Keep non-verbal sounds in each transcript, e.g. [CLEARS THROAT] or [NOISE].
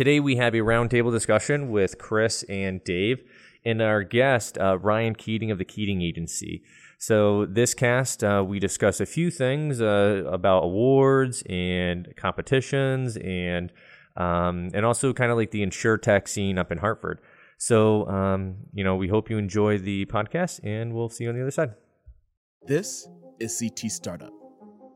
Today we have a roundtable discussion with Chris and Dave and our guest, uh, Ryan Keating of the Keating Agency. So, this cast, uh, we discuss a few things uh, about awards and competitions and um, and also kind of like the insure tech scene up in Hartford. So, um, you know, we hope you enjoy the podcast and we'll see you on the other side. This is CT Startup,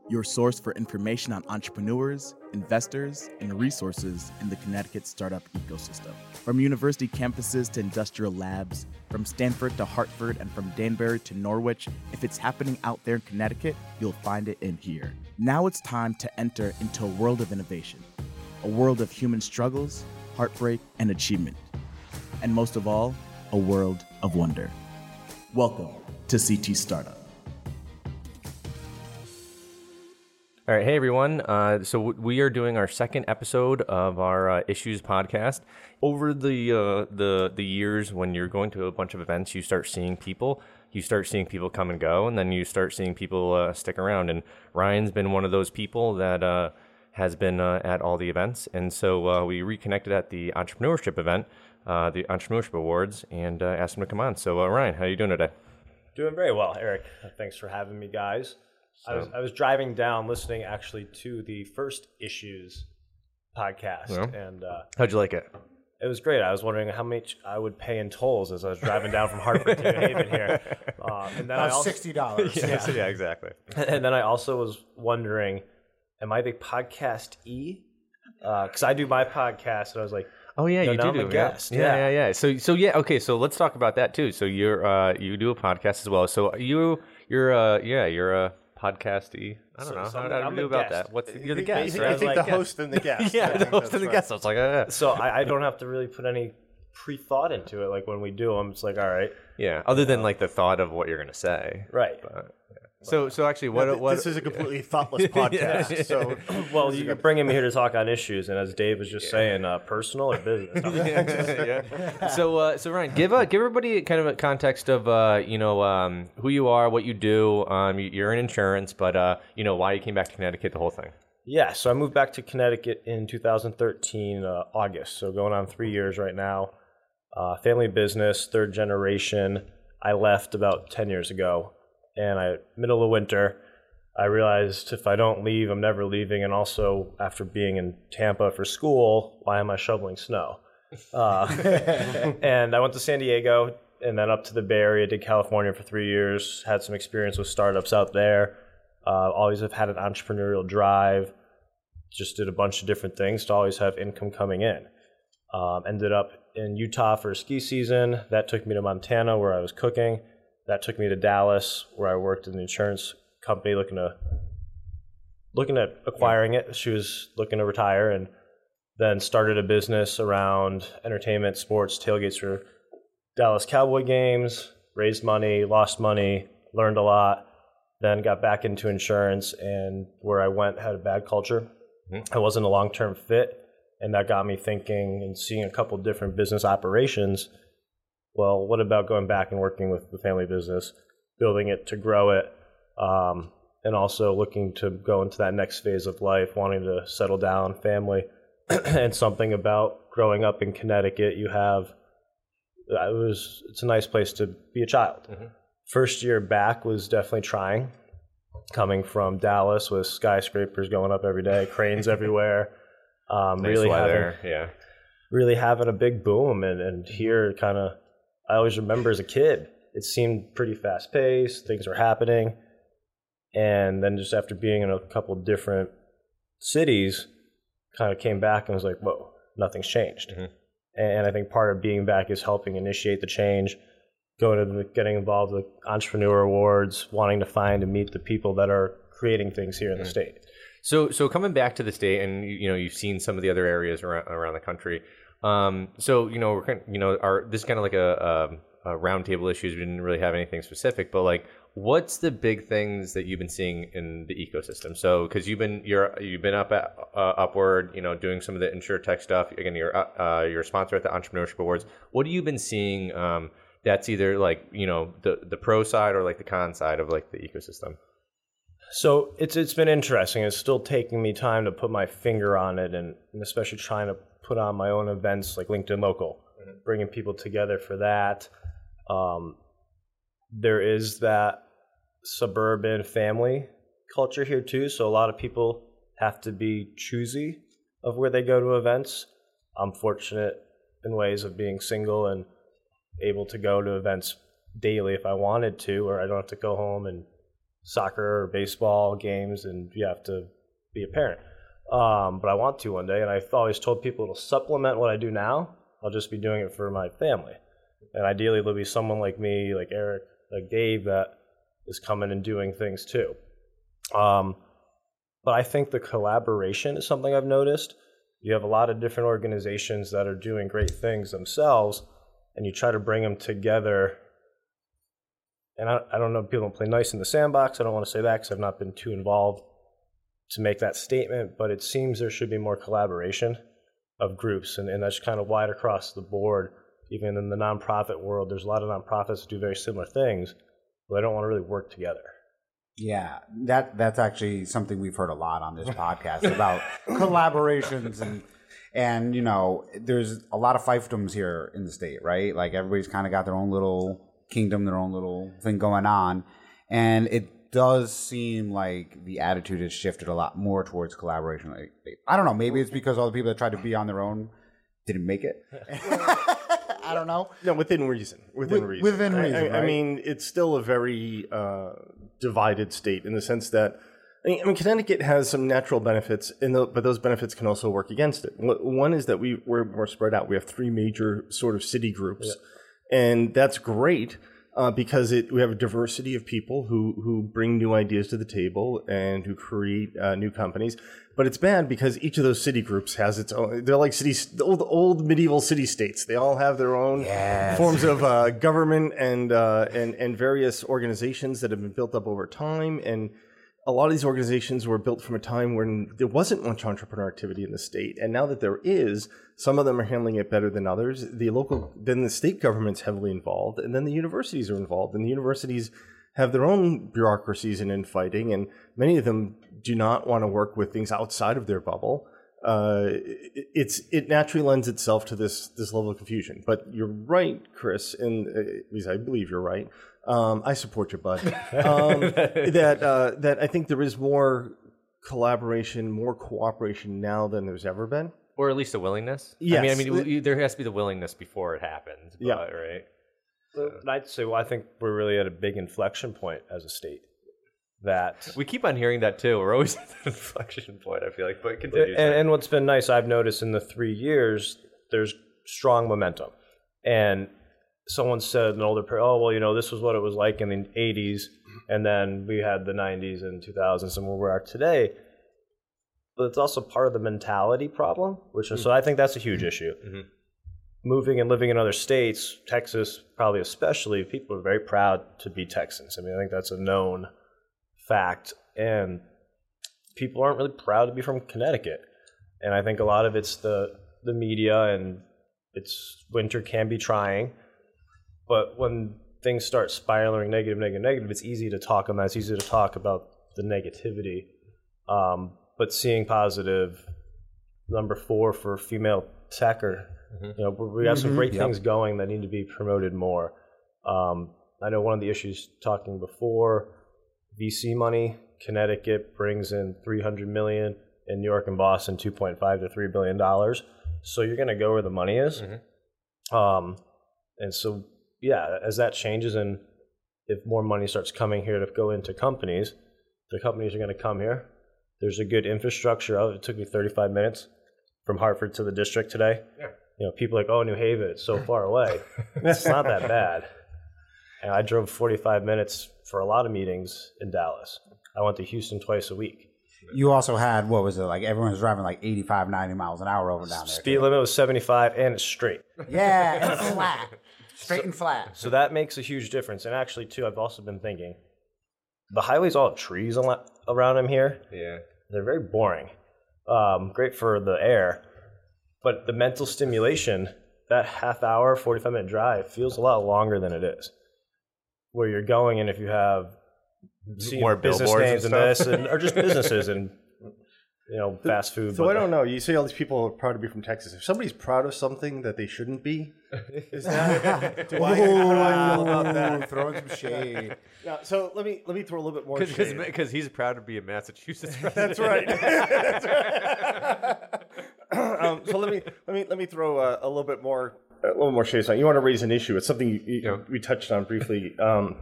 your source for information on entrepreneurs, investors, and resources in the Connecticut startup ecosystem. From university campuses to industrial labs, from Stamford to Hartford, and from Danbury to Norwich, if it's happening out there in Connecticut, you'll find it in here. Now it's time to enter into a world of innovation, a world of human struggles, heartbreak, and achievement. And most of all, a world of wonder. Welcome to CT Startup. All right, hey everyone. Uh, so we are doing our second episode of our uh, issues podcast. Over the uh, the the years, when you're going to a bunch of events, you start seeing people. You start seeing people come and go, and then you start seeing people uh, stick around. And Ryan's been one of those people that uh, has been uh, at all the events. And so we reconnected at the entrepreneurship event, the entrepreneurship awards, and asked him to come on. So Ryan, how are you doing today? Doing very well, Eric. Thanks for having me, guys. So. I was I was driving down, listening actually to the first issues podcast, yeah. and uh, how'd you like it? It was great. I was wondering how much I would pay in tolls as I was driving down from Hartford to New Haven here. [LAUGHS] Uh, and then About I also, sixty dollars. [LAUGHS] yeah. yeah, yeah, exactly. And then I also was wondering, am I the podcast e? Because uh, I do my podcast, and I was like, Oh yeah, you do do guest. Yeah. yeah, yeah, yeah. So so yeah, okay. So let's talk about that too. So you're uh, you do a podcast as well. So you you're uh, yeah you're a podcasty. I don't so, know. So how, how do we do about guest. that? What's uh, you're the guest? Right? I think like, the host and the guest. [LAUGHS] yeah, the host and the right. guest. I was like, oh, yeah. So I, I, don't have to really put any pre-thought into it. Like when we do them, it's like, all right. Yeah. Other than like the thought of what you're gonna say. Right. But, so, so actually, what, no, what this is a completely thoughtless [LAUGHS] podcast. So, [LAUGHS] well, you're bringing me here to talk on issues, and as Dave was just yeah. saying, uh, personal or business. [LAUGHS] yeah. So, uh, so Ryan, give uh, give everybody kind of a context of uh, you know um, who you are, what you do. Um, you're in insurance, but uh, you know why you came back to Connecticut, the whole thing. Yeah, so I moved back to Connecticut in 2013 uh, August. So going on three years right now. Uh, family business, third generation. I left about 10 years ago and I middle of winter, I realized if I don't leave, I'm never leaving. And also, after being in Tampa for school, why am I shoveling snow? Uh, [LAUGHS] and I went to San Diego and then up to the Bay Area, did California for three years, had some experience with startups out there. Uh, always have had an entrepreneurial drive. Just did a bunch of different things to always have income coming in. Um, ended up in Utah for a ski season. That took me to Montana where I was cooking that took me to Dallas, where I worked in the insurance company looking to looking at acquiring it. She was looking to retire, and then started a business around entertainment, sports, tailgates for Dallas Cowboy games. Raised money, lost money, learned a lot. Then got back into insurance, and where I went had a bad culture. Mm-hmm. I wasn't a long term fit, and that got me thinking and seeing a couple different business operations well, what about going back and working with the family business, building it to grow it, um, and also looking to go into that next phase of life, wanting to settle down, family, [CLEARS THROAT] and something about growing up in Connecticut. You have it was it's a nice place to be a child. Mm-hmm. First year back was definitely trying. Coming from Dallas with skyscrapers going up every day, cranes [LAUGHS] everywhere. Um, nice really weather, having, yeah. Really having a big boom, and and here kind of I always remember as a kid, it seemed pretty fast paced, things were happening. And then just after being in a couple different cities, kind of came back and was like, whoa, nothing's changed. Mm-hmm. And I think part of being back is helping initiate the change, going to the, getting involved with entrepreneur awards, wanting to find and meet the people that are creating things here mm-hmm. in the mm-hmm. state. So, so coming back to the state, and you know, you've seen some of the other areas around, around the country. Um, so you know, we're kind of, you know, our this is kind of like a, a, a roundtable issues. We didn't really have anything specific, but like, what's the big things that you've been seeing in the ecosystem? So, because you've been you're you've been up at uh, upward, you know, doing some of the insure tech stuff. Again, you're uh, uh, you're a sponsor at the Entrepreneurship Awards. What have you been seeing? Um, that's either like you know the the pro side or like the con side of like the ecosystem. So it's it's been interesting. It's still taking me time to put my finger on it, and, and especially trying to put on my own events like LinkedIn Local, mm-hmm. bringing people together for that. Um, there is that suburban family culture here too, so a lot of people have to be choosy of where they go to events. I'm fortunate in ways of being single and able to go to events daily if I wanted to, or I don't have to go home and soccer or baseball games and you have to be a parent. Um, but I want to one day, and I've always told people to supplement what I do now. I'll just be doing it for my family, and ideally there'll be someone like me, like Eric, like Dave, that is coming and doing things too. Um, but I think the collaboration is something I've noticed. You have a lot of different organizations that are doing great things themselves, and you try to bring them together. And I, I don't know, people don't play nice in the sandbox. I don't want to say that because I've not been too involved to make that statement, but it seems there should be more collaboration of groups, and, and that's kind of wide across the board. Even in the nonprofit world, there's a lot of nonprofits that do very similar things, but they don't want to really work together. Yeah, that that's actually something we've heard a lot on this podcast about [LAUGHS] collaborations and and you know there's a lot of fiefdoms here in the state, right? Like everybody's kind of got their own little kingdom, their own little thing going on, and it does seem like the attitude has shifted a lot more towards collaboration. Like, I don't know. Maybe it's because all the people that tried to be on their own didn't make it. [LAUGHS] [LAUGHS] I don't know. No, within reason. Within With, reason. Within reason. I, I, right? I, mean, it's still a very uh, divided state in the sense that. I mean, Connecticut has some natural benefits, the, but those benefits can also work against it. One is that we, we're more spread out. We have three major sort of city groups, yeah. and that's great uh, because it, we have a diversity of people who, who bring new ideas to the table and who create uh, new companies. But it's bad because each of those city groups has its own. They're like cities, old, old medieval city states. They all have their own yes. forms of uh, government and, uh, and and various organizations that have been built up over time. And a lot of these organizations were built from a time when there wasn't much entrepreneur activity in the state, and now that there is, some of them are handling it better than others. The local, then the state government's heavily involved, and then the universities are involved, and the universities have their own bureaucracies and infighting, and many of them do not want to work with things outside of their bubble. Uh, it's it naturally lends itself to this this level of confusion. But you're right, Chris, and uh, at least I believe you're right um, I support you, bud. Um, [LAUGHS] that uh, that I think there is more collaboration, more cooperation now than there's ever been, or at least a willingness. Yes. I mean, I mean, there has to be the willingness before it happens. But, yeah. Right. So. I'd say, well, I think we're really at a big inflection point as a state. That we keep on hearing that too. We're always [LAUGHS] at the inflection point. I feel like, but continue. And, and what's been nice, I've noticed in the three years, there's strong momentum, and someone said an older pair, oh well, you know, this was what it was like in the '80s, and then we had the '90s and 2000s, and where we are today. But it's also part of the mentality problem, which is, mm-hmm. so I think that's a huge issue. Mm-hmm. Moving and living in other states, Texas probably especially, people are very proud to be Texans. I mean, I think that's a known fact, and people aren't really proud to be from Connecticut. And I think a lot of it's the the media and it's winter can be trying but when things start spiraling negative, negative, negative, it's easy to talk on that. It's easy to talk about the negativity. Um, but seeing positive, number four for female tech, or mm-hmm. you know, we have some mm-hmm. great yep. things going that need to be promoted more. Um, I know one of the issues talking before VC money. Connecticut brings in 300 million, in New York and Boston 2.5 to 3 billion dollars. So you're going to go where the money is. Mm-hmm. Um, and so yeah, as that changes and if more money starts coming here to go into companies, the companies are going to come here. There's a good infrastructure. Oh, it took me 35 minutes from Hartford to the district today. Yeah. You know, people are like, oh, New Haven, it's so [LAUGHS] far away. it's not that bad. And I drove 45 minutes for a lot of meetings in Dallas. I went to Houston twice a week. You also had, what was it, like everyone was driving like 85, 90 miles an hour over down there. Speed limit was 75 and it's straight. Yeah, and [LAUGHS] flat. Straight and flat. So that makes a huge difference. And actually, too, I've also been thinking the highways all have trees around them here. Yeah. They're very boring. Um, great for the air, but the mental stimulation, that half hour, 45 minute drive feels a lot longer than it is. Where you're going, and if you have more business names and, and this, and, or just [LAUGHS] businesses and you know, fast food. So but I don't know. You see all these people are proud to be from Texas. If somebody's proud of something that they shouldn't be, is that [LAUGHS] [LAUGHS] do I, how do I feel about that? Throwing some shade. Now, so let me let me throw a little bit more shade. Because he's proud to be a Massachusetts [LAUGHS] resident. That's right. That's right. um, so let me let me let me throw a, a little bit more a little more shade. on. You want to raise an issue? It's something you, you, Yeah. we touched on briefly. Um,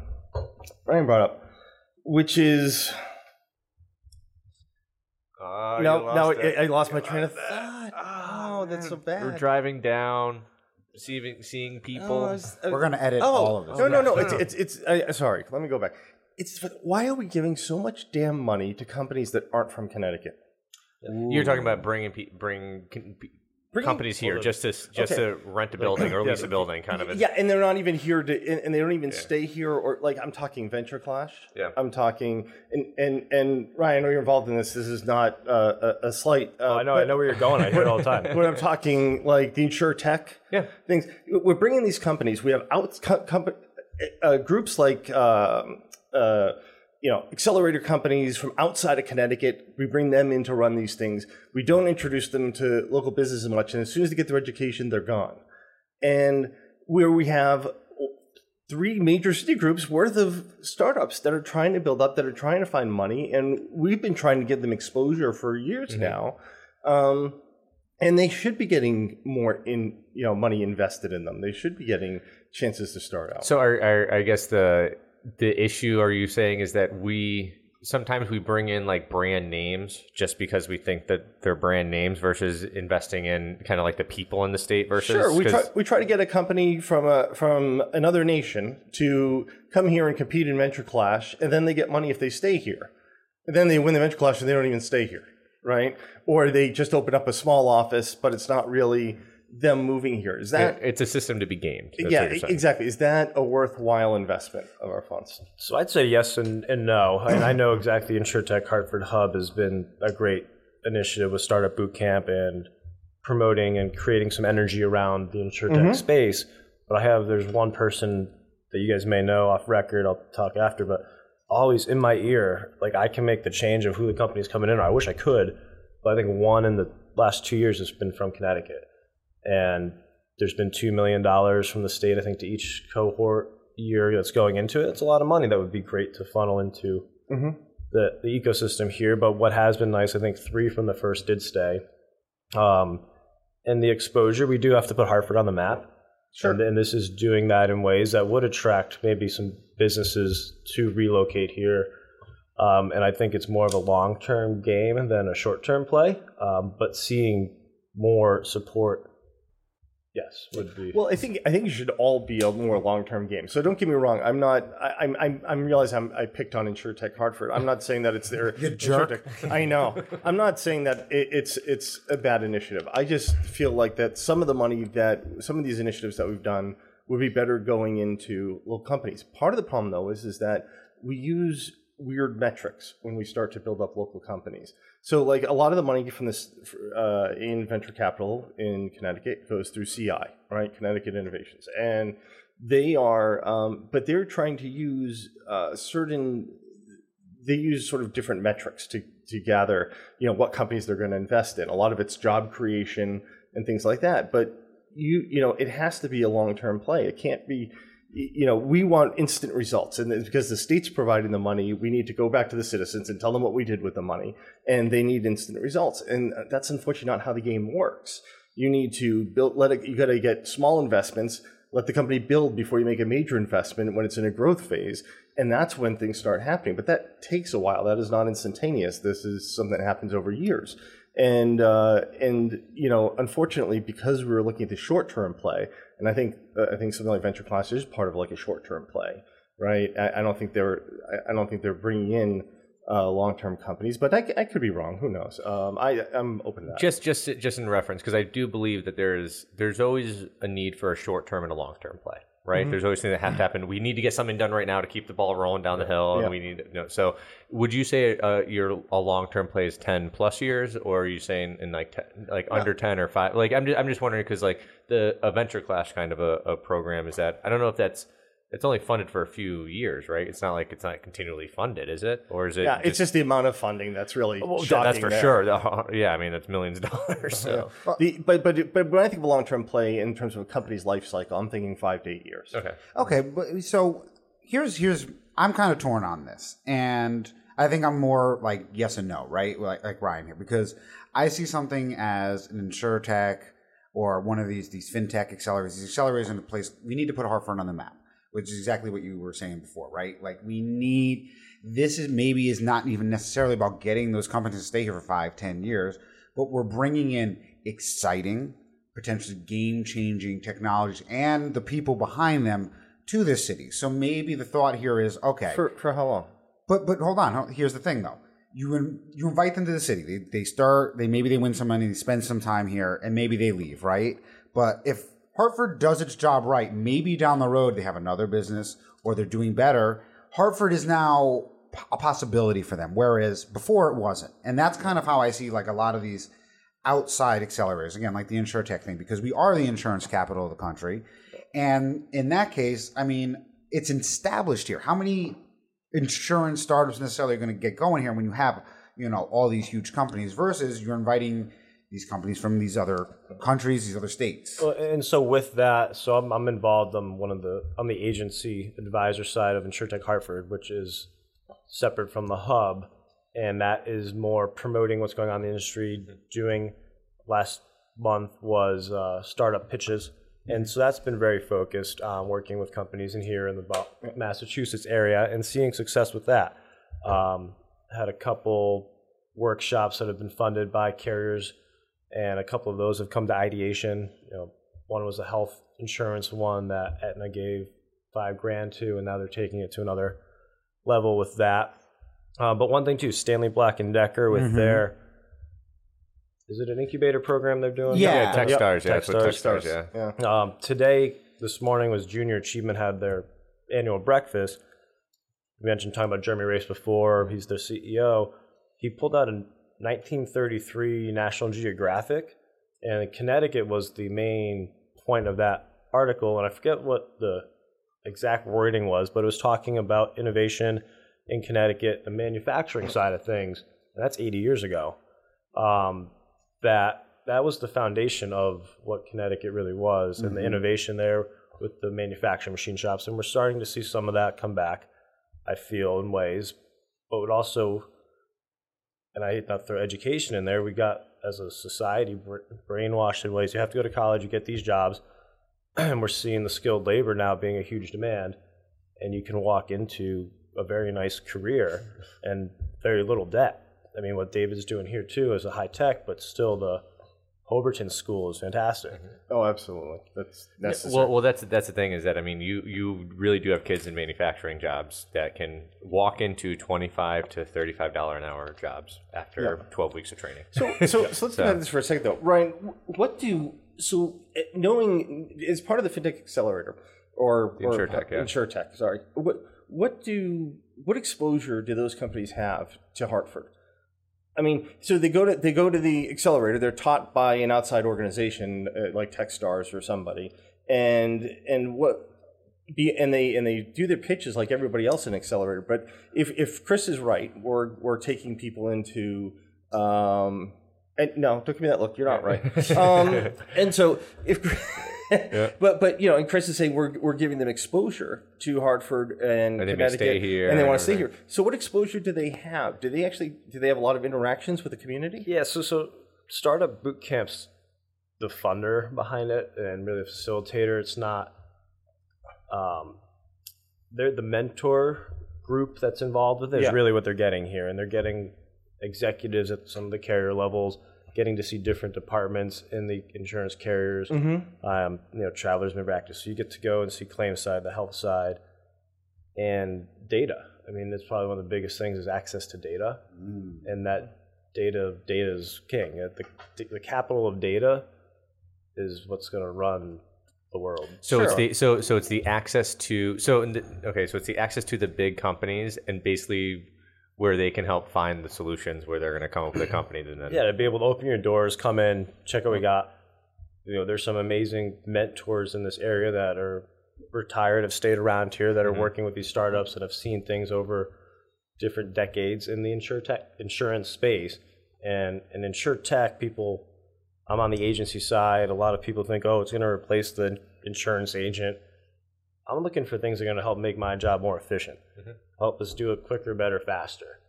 Ryan brought up, which is Oh, no, no, it. I, I lost my train of lost thought. Oh, that's so bad. We're driving down, seeing seeing Oh, people. I was- I- We're gonna edit Oh, all of this. No, no, no. It's it's it's. I, sorry, let me go back. It's why are we giving so much damn money to companies that aren't from Connecticut? You're talking about bringing pe- bring con- pe- Bringing- companies here just to just Okay. to rent a building or Yeah, lease a building, kind of. a- Yeah, and they're not even here to, and, and they don't even stay here, or like I'm talking venture clash. Yeah. I'm talking, and and and Ryan, I know you're involved in this. This is not uh, a, a slight. Uh, Oh, I know, I know where you're going. I hear it all the time. [LAUGHS] when I'm talking like the insure tech Yeah. things, we're bringing these companies. We have out co- compa- uh, groups like um, uh, you know accelerator companies from outside of Connecticut. We bring them in to run these things. We don't introduce them to local business as much, and as soon as they get their education, they're gone. And where we have three major city groups worth of startups that are trying to build up, that are trying to find money, and we've been trying to give them exposure for years now. Um, and they should be getting more in, you know, money invested in them. They should be getting chances to start out. So, are, are, I guess the the issue are you saying is that we sometimes we bring in like brand names just because we think that they're brand names versus investing in kind of like the people in the state versus Sure, we try, we try to get a company from a from another nation to come here and compete in Venture Clash, and then they get money if they stay here. And then they win the Venture Clash, and they don't even stay here, right? Or they just open up a small office, but it's not really them moving here. Is that it's a system to be gamed. That's yeah, what you're saying. exactly? Is that a worthwhile investment of our funds? So I'd say yes and, and no. And I know exactly InsurTech Hartford Hub has been a great initiative with Startup Bootcamp and promoting and creating some energy around the InsurTech mm-hmm. space. But I have, there's one person that you guys may know off record, I'll talk after, but always in my ear, like I can make the change of who the company's coming in. Or I wish I could, but I think one in the last two years has been from Connecticut. And there's been $2 million from the state, I think, to each cohort year that's going into it. It's a lot of money that would be great to funnel into the, the ecosystem here. But what has been nice, I think three from the first did stay. Um, and the exposure, we do have to put Hartford on the map. Sure. And, and this is doing that in ways that would attract maybe some businesses to relocate here. Um, and I think it's more of a long term game than a short term play. Um, but seeing more support, yes, would be. Well, I think I think it should all be a more long term game. So don't get me wrong. I'm not. I, I'm. I'm. I'm realizing I'm, I picked on InsurTech Hartford. I'm not saying that it's their. [LAUGHS] you jerk. I know. I'm not saying that it, it's it's a bad initiative. I just feel like that some of the money that some of these initiatives that we've done would be better going into local companies. Part of the problem though is is that we use weird metrics when we start to build up local companies. So, like a lot of the money from this uh, in venture capital in Connecticut goes through CI, right? Connecticut Innovations, and they are, um, but they're trying to use uh, certain. They use sort of different metrics to to gather, you know, what companies they're going to invest in. A lot of it's job creation and things like that, but you you know, it has to be a long term play. It can't be you know, we want instant results. And because the state's providing the money, we need to go back to the citizens and tell them what we did with the money. And they need instant results. And that's unfortunately not how the game works. You need to build, let it, you got to get small investments, let the company build before you make a major investment when it's in a growth phase. And that's when things start happening. But that takes a while. That is not instantaneous. This is something that happens over years. And uh, and you know, unfortunately, because we were looking at the short term play, and I think uh, I think something like Venture Clash is part of like a short term play, right? I, I don't think they're I, I don't think they're bringing in uh, long term companies, but I could be wrong. Who knows? Um, I I'm open to that. just just just in reference because I do believe that there's there's always a need for a short term and a long term play. Right, there's always things that have to happen. We need to get something done right now to keep the ball rolling down the hill, Yeah. and we need you know. So, would you say uh, your a long term play is ten plus years, or are you saying in like 10, like under ten or five? Like I'm just I'm just wondering because like the a Venture Clash kind of a, a program is that I don't know if that's it's only funded for a few years, right? It's not like it's not continually funded, is it? Or is it? Yeah, it's just the amount of funding that's really well, th- shocking. that's for there. sure. The- [LAUGHS] yeah, I mean that's millions of dollars. So The, but, but but when I think of a long term play in terms of a company's life cycle, I'm thinking five to eight years. okay, Okay, but so here's here's I'm kind of torn on this, and I think I'm more like yes and no, right? Like like Ryan here, because I see something as an insurtech or one of these these fintech accelerators. These accelerators in a place we need to put Hartford on the map, which is exactly what you were saying before, right? Like we need this is maybe is not even necessarily about getting those companies to stay here for five, ten years, but we're bringing in exciting, potentially game changing technologies and the people behind them to this city. So maybe the thought here is okay, For for how long? but but hold on. Here's the thing though. You in, you invite them to the city. They, they start. They maybe they win some money. They spend some time here, and maybe they leave. Right. But if Hartford does its job right, maybe down the road they have another business or they're doing better. Hartford is now a possibility for them, whereas before it wasn't. And that's kind of how I see like a lot of these outside accelerators again, like the insurtech thing, because we are the insurance capital of the country. And in that case, I mean, it's established here. How many insurance startups necessarily are going to get going here when you have you know all these huge companies versus you're inviting these companies from these other countries, these other states. Well, and so with that, so I'm, I'm involved. I'm one of the on the agency advisor side of InsurTech Hartford, which is separate from the hub, and that is more promoting what's going on in the industry. Doing last month was uh, startup pitches, and so that's been very focused on working with companies in here in the Massachusetts area and seeing success with that. Um, had a couple workshops that have been funded by carriers and a couple of those have come to ideation. You know, one was a health insurance one that Aetna gave five grand to, and now they're taking it to another level with that. Uh, but one thing too, Stanley Black and Decker with their is it an incubator program they're doing? Yeah. Techstars, Yep, yeah, that's what Techstars. Techstars, yeah. Yeah. Um, today, this morning was Junior Achievement had their annual breakfast. We mentioned talking about Jeremy Race before. He's their CEO. He pulled out a 1933 National Geographic, and Connecticut was the main point of that article. And I forget what the exact wording was, but it was talking about innovation in Connecticut, the manufacturing side of things. And that's 80 years ago. Um, that that was the foundation of what Connecticut really was, and the innovation there with the manufacturing machine shops. And we're starting to see some of that come back. I feel in ways, but it also, and I to throw education in there. We got as a society brainwashed in ways. You have to go to college, you get these jobs, [CLEARS THROAT] and we're seeing the skilled labor now being a huge demand, and you can walk into a very nice career and very little debt. I mean, what David's doing here too is a high tech, but still the Holberton School is fantastic. Oh, absolutely. That's necessary. Well, well, that's that's the thing is that I mean, you you really do have kids in manufacturing jobs that can walk into twenty five to thirty five dollar an hour jobs after twelve weeks of training. So, [LAUGHS] so, so let's think about this for a second, though. Ryan, what do so eh, knowing is part of the fintech accelerator or, or InsurTech, yeah. InsurTech, Sorry, what what do what exposure do those companies have to Hartford? I mean, so they go to they go to the accelerator. They're taught by an outside organization uh, like TechStars or somebody, and and what be and they and they do their pitches like everybody else in accelerator. But if if Chris is right, we're we're taking people into um, and no, don't give me that look. You're not right. [LAUGHS] Um, and so if, [LAUGHS] but but you know, and Chris is saying we're we're giving them exposure to Hartford and, And they Connecticut, stay here and they want to stay here. So what exposure do they have? Do they actually do they have a lot of interactions with the community? Yeah, so so startup boot camps, the funder behind it and really the facilitator. It's not. Um, they're the mentor group that's involved with it is Yeah. really what they're getting here, and they're getting executives at some of the carrier levels, getting to see different departments in the insurance carriers. Um, you know, travelers may practice, so you get to go and see claim side, the health side, and data. I mean, that's probably one of the biggest things is access to data, and that data data is king. The the capital of data is what's going to run the world. So it's the so so it's the access to so in the, okay so it's the access to the big companies and basically where they can help find the solutions where they're going to come up with a [CLEARS THROAT] company and then Yeah, to be able to open your doors, come in, check what we got. You know, there's some amazing mentors in this area that are retired have stayed around here that are mm-hmm. working with these startups and have seen things over different decades in the insure tech, insurance space. And in insure tech, people, I'm on the agency side. A lot of people think, oh, it's going to replace the insurance agent. I'm looking for things that are going to help make my job more efficient, mm-hmm. help us do it quicker, better, faster.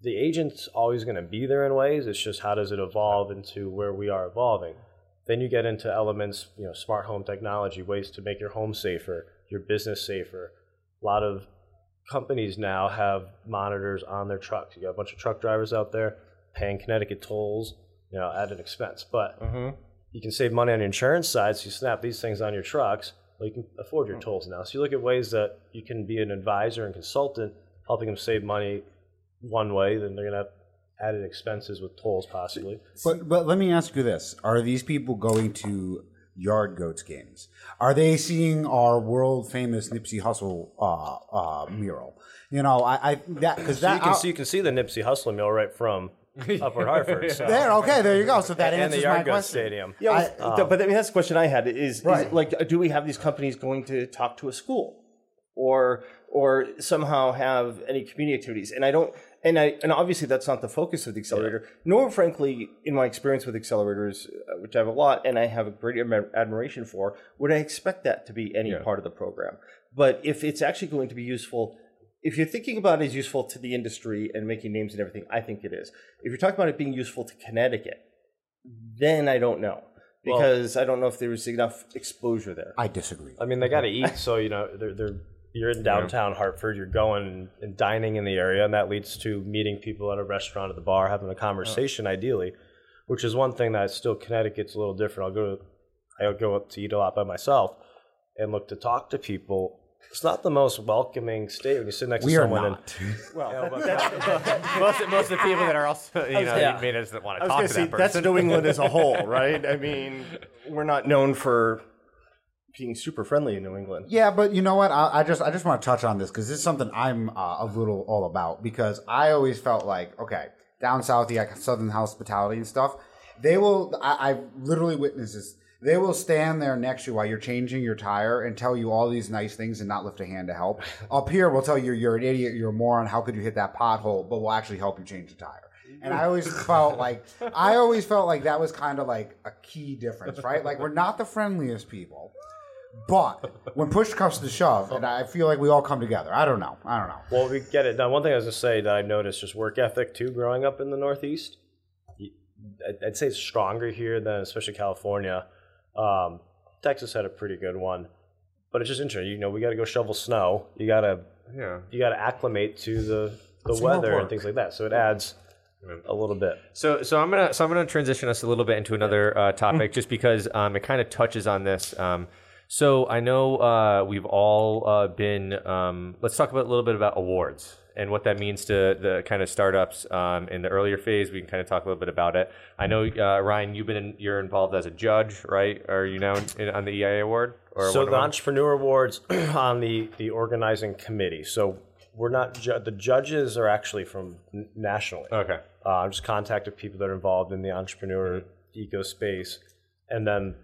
The agent's always going to be there in ways. It's just how does it evolve into where we are evolving. Then you get into elements, you know, smart home technology, ways to make your home safer, your business safer. A lot of companies now have monitors on their trucks. You got a bunch of truck drivers out there paying Connecticut tolls, you know, at an expense. But mm-hmm. you can save money on the insurance side, so you snap these things on your trucks. Well, you can afford your tolls now. So you look at ways that you can be an advisor and consultant, helping them save money one way. Then they're going to have added expenses with tolls, possibly. But but let me ask you this: Are these people going to yard goats games? Are they seeing our world famous Nipsey Hussle uh, uh, mural? You know, I, I that because So that you can see you can see the Nipsey Hussle mural right from [LAUGHS] Upward Hartford. So. there. Okay, there you go. So that and the answers my question. Stadium. Yeah, I- well, th- but I mean that's the question I had: is, is like, do we have these companies going to talk to a school, or or somehow have any community activities? And I don't, and I, and obviously that's not the focus of the accelerator. Nor, frankly, in my experience with accelerators, uh, which I have a lot, and I have a great admiration for, would I expect that to be any part of the program? But if it's actually going to be useful. If you're thinking about it as useful to the industry and making names and everything, I think it is. If you're talking about it being useful to Connecticut, then I don't know because I don't know if there was enough exposure there. I disagree. I mean, they got to eat, so you know, they're, they're you're in downtown Hartford, you're going and dining in the area, and that leads to meeting people at a restaurant, at the bar, having a conversation, ideally, which is one thing that still Connecticut's a little different. I'll go, I'll go up to eat a lot by myself, and look to talk to people. It's not the most welcoming state when you sit next we to are someone. not. well, that's, [LAUGHS] most, of, most of the [LAUGHS] people that are also, you know, Yeah. may doesn't want to talk to to say that person. that's. New England as a [LAUGHS] whole, right? I mean, we're not known for being super friendly in New England. Yeah, but you know what? I, I just I just want to touch on this because this is something I'm uh, a little all about because I always felt like okay, down south, you got Southern hospitality and stuff. They will. I, I've literally witnessed this. They will stand there next to you while you're changing your tire and tell you all these nice things and not lift a hand to help. [LAUGHS] Up here, we'll tell you you're an idiot, you're a moron. How could you hit that pothole? But we'll actually help you change the tire. And I always [LAUGHS] felt like I always felt like that was kind of like a key difference, right? Like we're not the friendliest people. But when push comes to shove, and I feel like we all come together. I don't know. I don't know. Well, we get it done. One thing I was going to say that I noticed just work ethic too, growing up in the Northeast. I'd say it's stronger here than especially California. Um, Texas had a pretty good one, but it's just interesting. You know, we got to go shovel snow. You got to Yeah. you got to acclimate to the the weather and things like that. So it adds a little bit. So, so I'm gonna so I'm gonna transition us a little bit into another uh, topic, just because um, it kind of touches on this. Um, so I know uh, we've all uh, been. Um, let's talk about a little bit about awards and what that means to the kind of startups um, in the earlier phase. We can kind of talk a little bit about it. I know uh, Ryan, you've been in, you're involved as a judge, right? Are you now in, on the EIA award? Or so the entrepreneur awards [CLEARS THROAT] on the the organizing committee. So we're not ju- the judges are actually from n- nationally. okay. Uh, I'm just contacted people that are involved in the entrepreneur eco space, and then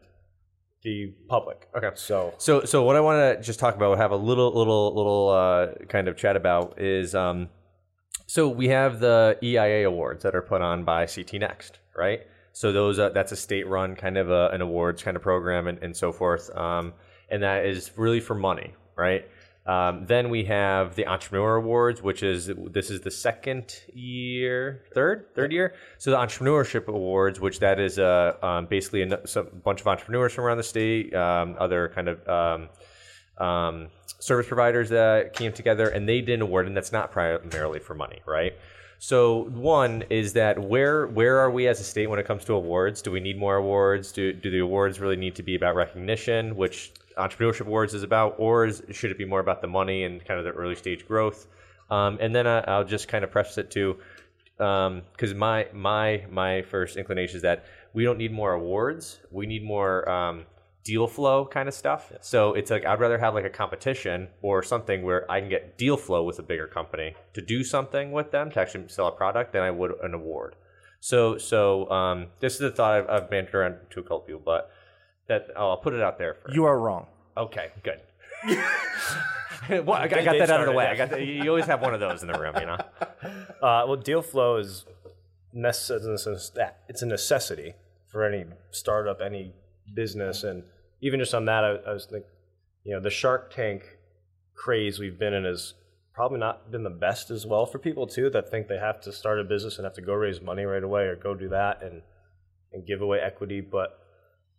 the public. Okay. So So, so what I want to just talk about, have a little, little, little uh, kind of chat about is, um, so we have the EIA awards that are put on by CT Next, right? So those, uh, that's a state-run kind of a, an awards kind of program and, and so forth, um, and that is really for money, right? Um, then we have the Entrepreneur Awards, which is this is the second year, third, third year. So the Entrepreneurship Awards, which that is uh, um, basically a bunch of entrepreneurs from around the state, um, other kind of um, um, service providers that came together, and they did an award, and that's not primarily for money, right? So one is that where where are we as a state when it comes to awards? Do we need more awards? Do do the awards really need to be about recognition, which entrepreneurship awards is about, or is, should it be more about the money and kind of the early stage growth? Um, and then I, I'll just kind of preface it to because my my my first inclination is that we don't need more awards. We need more um, deal flow kind of stuff. So it's like I'd rather have like a competition or something where I can get deal flow with a bigger company to do something with them to actually sell a product than I would an award. So so um, this is the thought I've, I've bantered around to a couple people, but that oh, I'll put it out there. For You are wrong. Okay, good. [LAUGHS] well, I, got- I got that out of the way. yeah. I got the, you always have one of those in the room, you know. [LAUGHS] Uh, well, deal flow is necess- it's a necessity for any startup, any business, and even just on that, I, I was thinking, you know, the Shark Tank craze we've been in has probably not been the best as well for people too that think they have to start a business and have to go raise money right away or go do that and and give away equity. But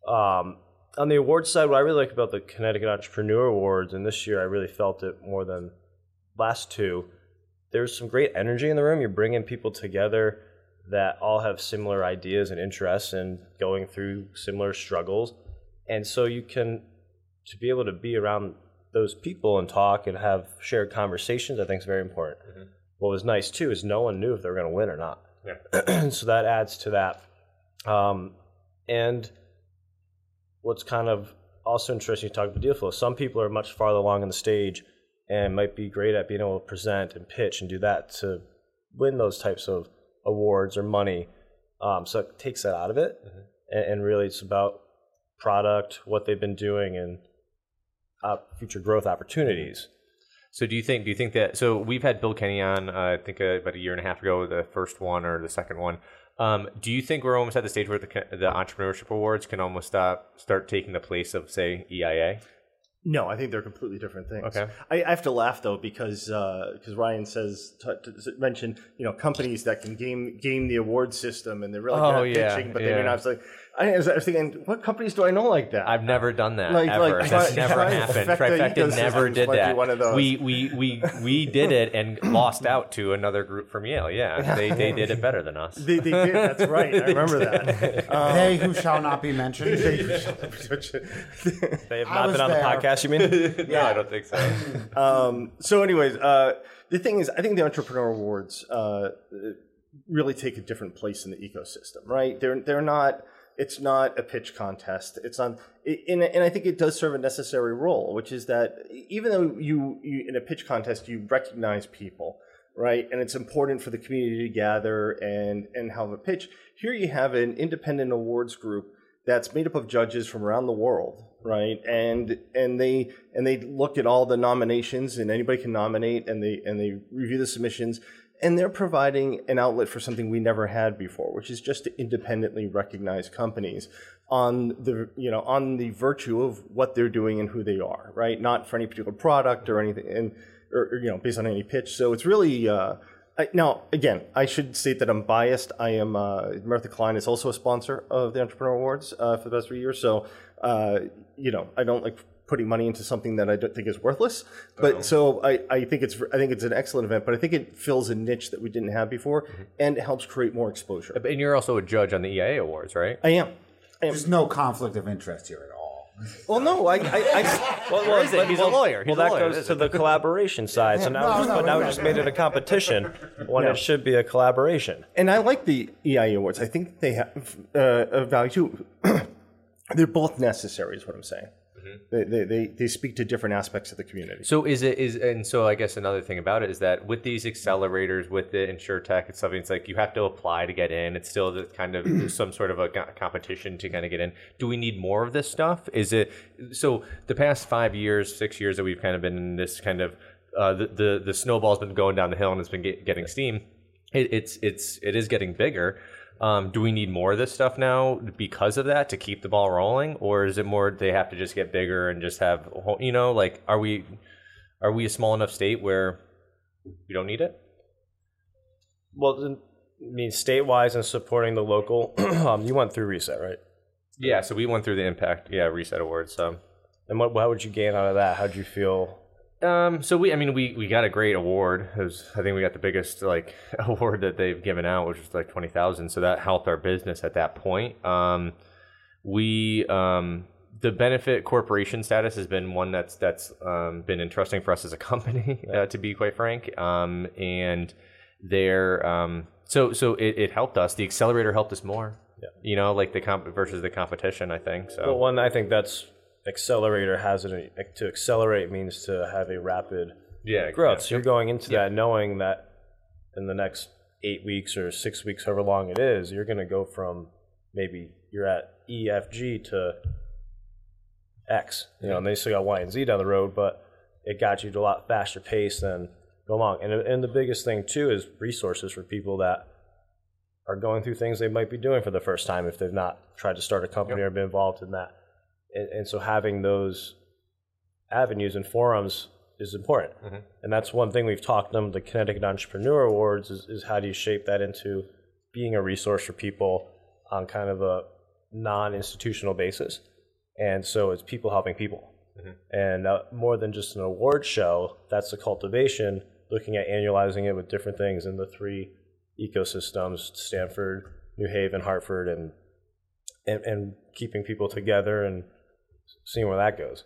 um, on the awards side, what I really like about the Connecticut Entrepreneur Awards, and this year I really felt it more than last two, there's some great energy in the room. You're bringing people together that all have similar ideas and interests and going through similar struggles. And so you can, to be able to be around those people and talk and have shared conversations, I think is very important. What was nice too is no one knew if they were going to win or not. Yeah. [CLEARS THROAT] so that adds to that. Um, and what's kind of also interesting to talk about deal flow, some people are much farther along in the stage and might be great at being able to present and pitch and do that to win those types of awards or money. Um, so it takes that out of it. And, and really it's about product, what they've been doing, and uh, future growth opportunities. So do you think? Do you think that? So we've had Bill Kenny on, uh, I think uh, about a year and a half ago, the first one or the second one. Um, do you think we're almost at the stage where the the entrepreneurship awards can almost stop, start taking the place of say EIA? No, I think they're completely different things. Okay. I, I have to laugh though because because Ryan says t- t- mentioned you know companies that can game game the award system and they're really Oh, good at yeah, pitching, but they yeah. may not. Like, I was, I was thinking, what companies do I know like that? I've never done that Like- ever. like That's try- [LAUGHS] never try happened. affect Trifecta never did that. one of those. We we we we did it and [CLEARS THROAT] lost out to another group from Yale. Yeah, they they did it better than us. they, they did. That's right. I remember that. [LAUGHS] Um, they who shall not be mentioned. [LAUGHS] They have I not was been on the podcast, you mean? no, I don't think so. um, so, anyways, uh, the thing is, I think the entrepreneur awards uh, really take a different place in the ecosystem, right? They're they're not. It's not a pitch contest. It's not, and, and I think it does serve a necessary role, which is that even though you, you in a pitch contest you recognize people, right, and it's important for the community to gather and and have a pitch. Here you have an independent awards group that's made up of judges from around the world, right? And and they and they look at all the nominations, and anybody can nominate, and they and they review the submissions, and they're providing an outlet for something we never had before, which is just to independently recognize companies on the you know on the virtue of what they're doing and who they are, right? Not for any particular product or anything, and or, or, you know based on any pitch. So it's really. Uh, I, now, again, I should state that I'm biased. I am uh, Murtha Cullina is also a sponsor of the Entrepreneur Awards uh, for the past three years. So, uh, you know, I don't like putting money into something that I don't think is worthless. But so I, I think it's I think it's an excellent event. But I think it fills a niche that we didn't have before, and it helps create more exposure. And you're also a judge on the EIA awards, right? I am. I am. There's no conflict of interest here at all. Well, no, I, I, I Well, Where is it? He's a lawyer. He's well, a that lawyer, goes isn't to the [LAUGHS] collaboration side. So now, No, we just, no, but now we no, just no. made it a competition when it should be a collaboration. and I like the EIA awards. I think they have uh, a value too. [CLEARS THROAT] They're both necessary, is what I'm saying. They, they, they, they speak to different aspects of the community. So is it is and so I guess another thing about it is that with these accelerators, with the insure tech and something it's like you have to apply to get in. It's still the kind of [CLEARS THROAT] some sort of a competition to kind of get in. Do we need more of this stuff? Is it so? The past five years, six years that we've kind of been in this kind of uh, the, the the snowball's been going down the hill and it's been get, getting steam. It, it's it's it is getting bigger. Um, do we need more of this stuff now because of that to keep the ball rolling, or is it more they have to just get bigger and just have whole- you know like are we are we a small enough state where we don't need it? Well, I mean, state-wise and supporting the local. [CLEARS THROAT] um, you went through reset, right? Yeah, so we went through the impact yeah reset awards. So And what, how would you gain out of that? How'd you feel? Um, so we I mean we we got a great award. It was I think we got the biggest like [LAUGHS] award that they've given out, which was like twenty thousand. So that helped our business at that point. Um, we um the benefit corporation status has been one that's that's um, been interesting for us as a [LAUGHS] company, uh, to be quite frank. Um, and there, um, so so it, it helped us. The accelerator helped us more. Yeah. You know, like the comp versus the competition. I think so. Well, one, I think that's accelerator has it. To accelerate means to have a rapid yeah, growth. yeah. So you're going into that knowing that in the next eight weeks or six weeks, however long it is, you're going to go from maybe you're at EFG to X. You know, and they still got Y and Z down the road, but it got you to a lot faster pace than go along. And and the biggest thing too is resources for people that are going through things they might be doing for the first time if they've not tried to start a company or been involved in that. And, and so having those avenues and forums is important. And that's one thing we've talked them the Connecticut Entrepreneur Awards is, is how do you shape that into being a resource for people on kind of a non-institutional basis. And so it's people helping people. And uh, more than just an award show, that's the cultivation, looking at annualizing it with different things in the three ecosystems, Stamford, New Haven, Hartford, and, and, and keeping people together and seeing where that goes.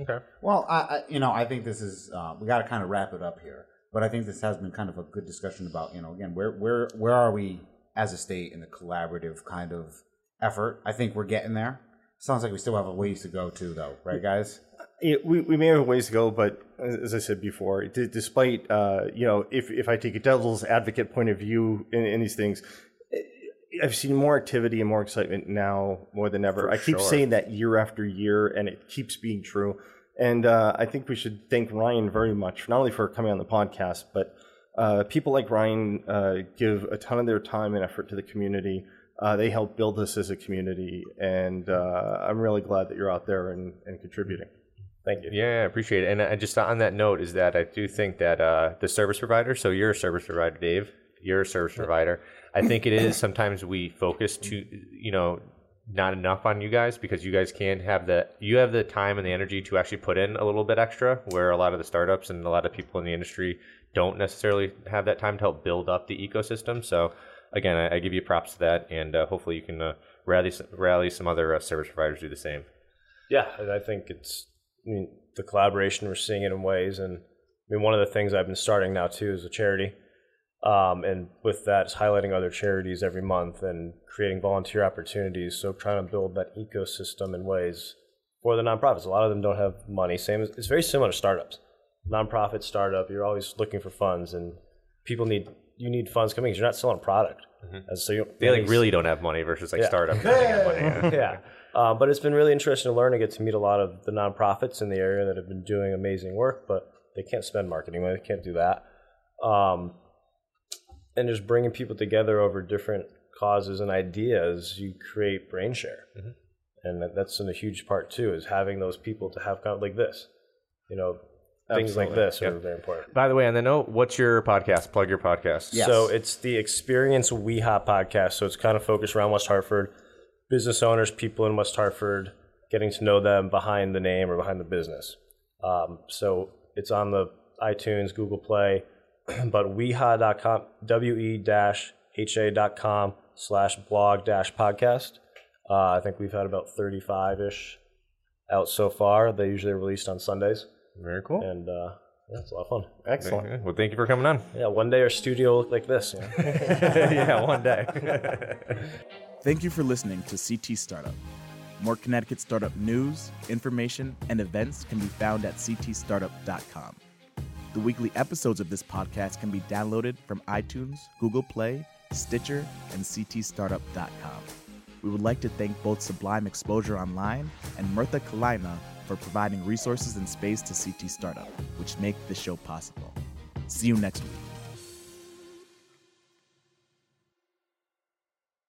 Okay. Well, I, I you know I think this is uh, we got to kind of wrap it up here, but I think this has been kind of a good discussion about you know again where where where are we as a state in the collaborative kind of effort? I think we're getting there. Sounds like we still have a ways to go too, though, right, guys? It, we, we may have a ways to go, but as, as I said before, d- despite uh, you know, if if I take a devil's advocate point of view in, in these things, I've seen more activity and more excitement now more than ever. I keep sure. saying that year after year, and it keeps being true. And uh, I think we should thank Ryan very much, not only for coming on the podcast, but uh, people like Ryan uh, give a ton of their time and effort to the community. Uh, they help build us as a community, and uh, I'm really glad that you're out there and, and contributing. Thank you. Yeah, I appreciate it. And uh, just on that note, is that I do think that uh, the service provider. So you're a service provider, Dave. You're a service provider. I think it is sometimes we focus too, you know, not enough on you guys because you guys can have the you have the time and the energy to actually put in a little bit extra. Where a lot of the startups and a lot of people in the industry don't necessarily have that time to help build up the ecosystem. So again, I, I give you props to that, and uh, hopefully you can uh, rally rally some other uh, service providers do the same. Yeah, I think it's I mean the collaboration we're seeing it in ways, and I mean one of the things I've been starting now too is a charity, um, and with that is highlighting other charities every month and creating volunteer opportunities. So trying to build that ecosystem in ways for the nonprofits. A lot of them don't have money. Same, as, it's very similar to startups. Nonprofit startup, you're always looking for funds, and people need you need funds coming because you're not selling a product. And so you They like really don't have money versus like Yeah. startups. [LAUGHS] money, yeah. [LAUGHS] yeah. Uh, but it's been really interesting to learn and get to meet a lot of the nonprofits in the area that have been doing amazing work, but they can't spend marketing money. They can't do that. Um, and just bringing people together over different causes and ideas, you create brain share. And that, that's in a huge part too, is having those people to have kind of like this. You know, things like Absolutely. this are very important. By the way, on the note, what's your podcast? Plug your podcast. Yes. So it's the Experience WeHa podcast. So it's kind of focused around West Hartford, business owners, people in West Hartford, getting to know them behind the name or behind the business. Um, so it's on the iTunes, Google Play, [CLEARS THROAT] but weha.com, we-ha.com slash blog dash podcast. Uh, I think we've had about 35-ish out so far. They usually are released on Sundays. Very cool. And uh, yeah, it's a lot of fun. Excellent. Okay. Well, thank you for coming on. Yeah, one day our studio will look like this. You know? [LAUGHS] yeah, one day. [LAUGHS] Thank you for listening to CT Startup. More Connecticut startup news, information, and events can be found at ctstartup.com. The weekly episodes of this podcast can be downloaded from iTunes, Google Play, Stitcher, and ctstartup.com. We would like to thank both Sublime Exposure Online and Murtha Cullina for providing resources and space to CT Startup, which make this show possible. See you next week.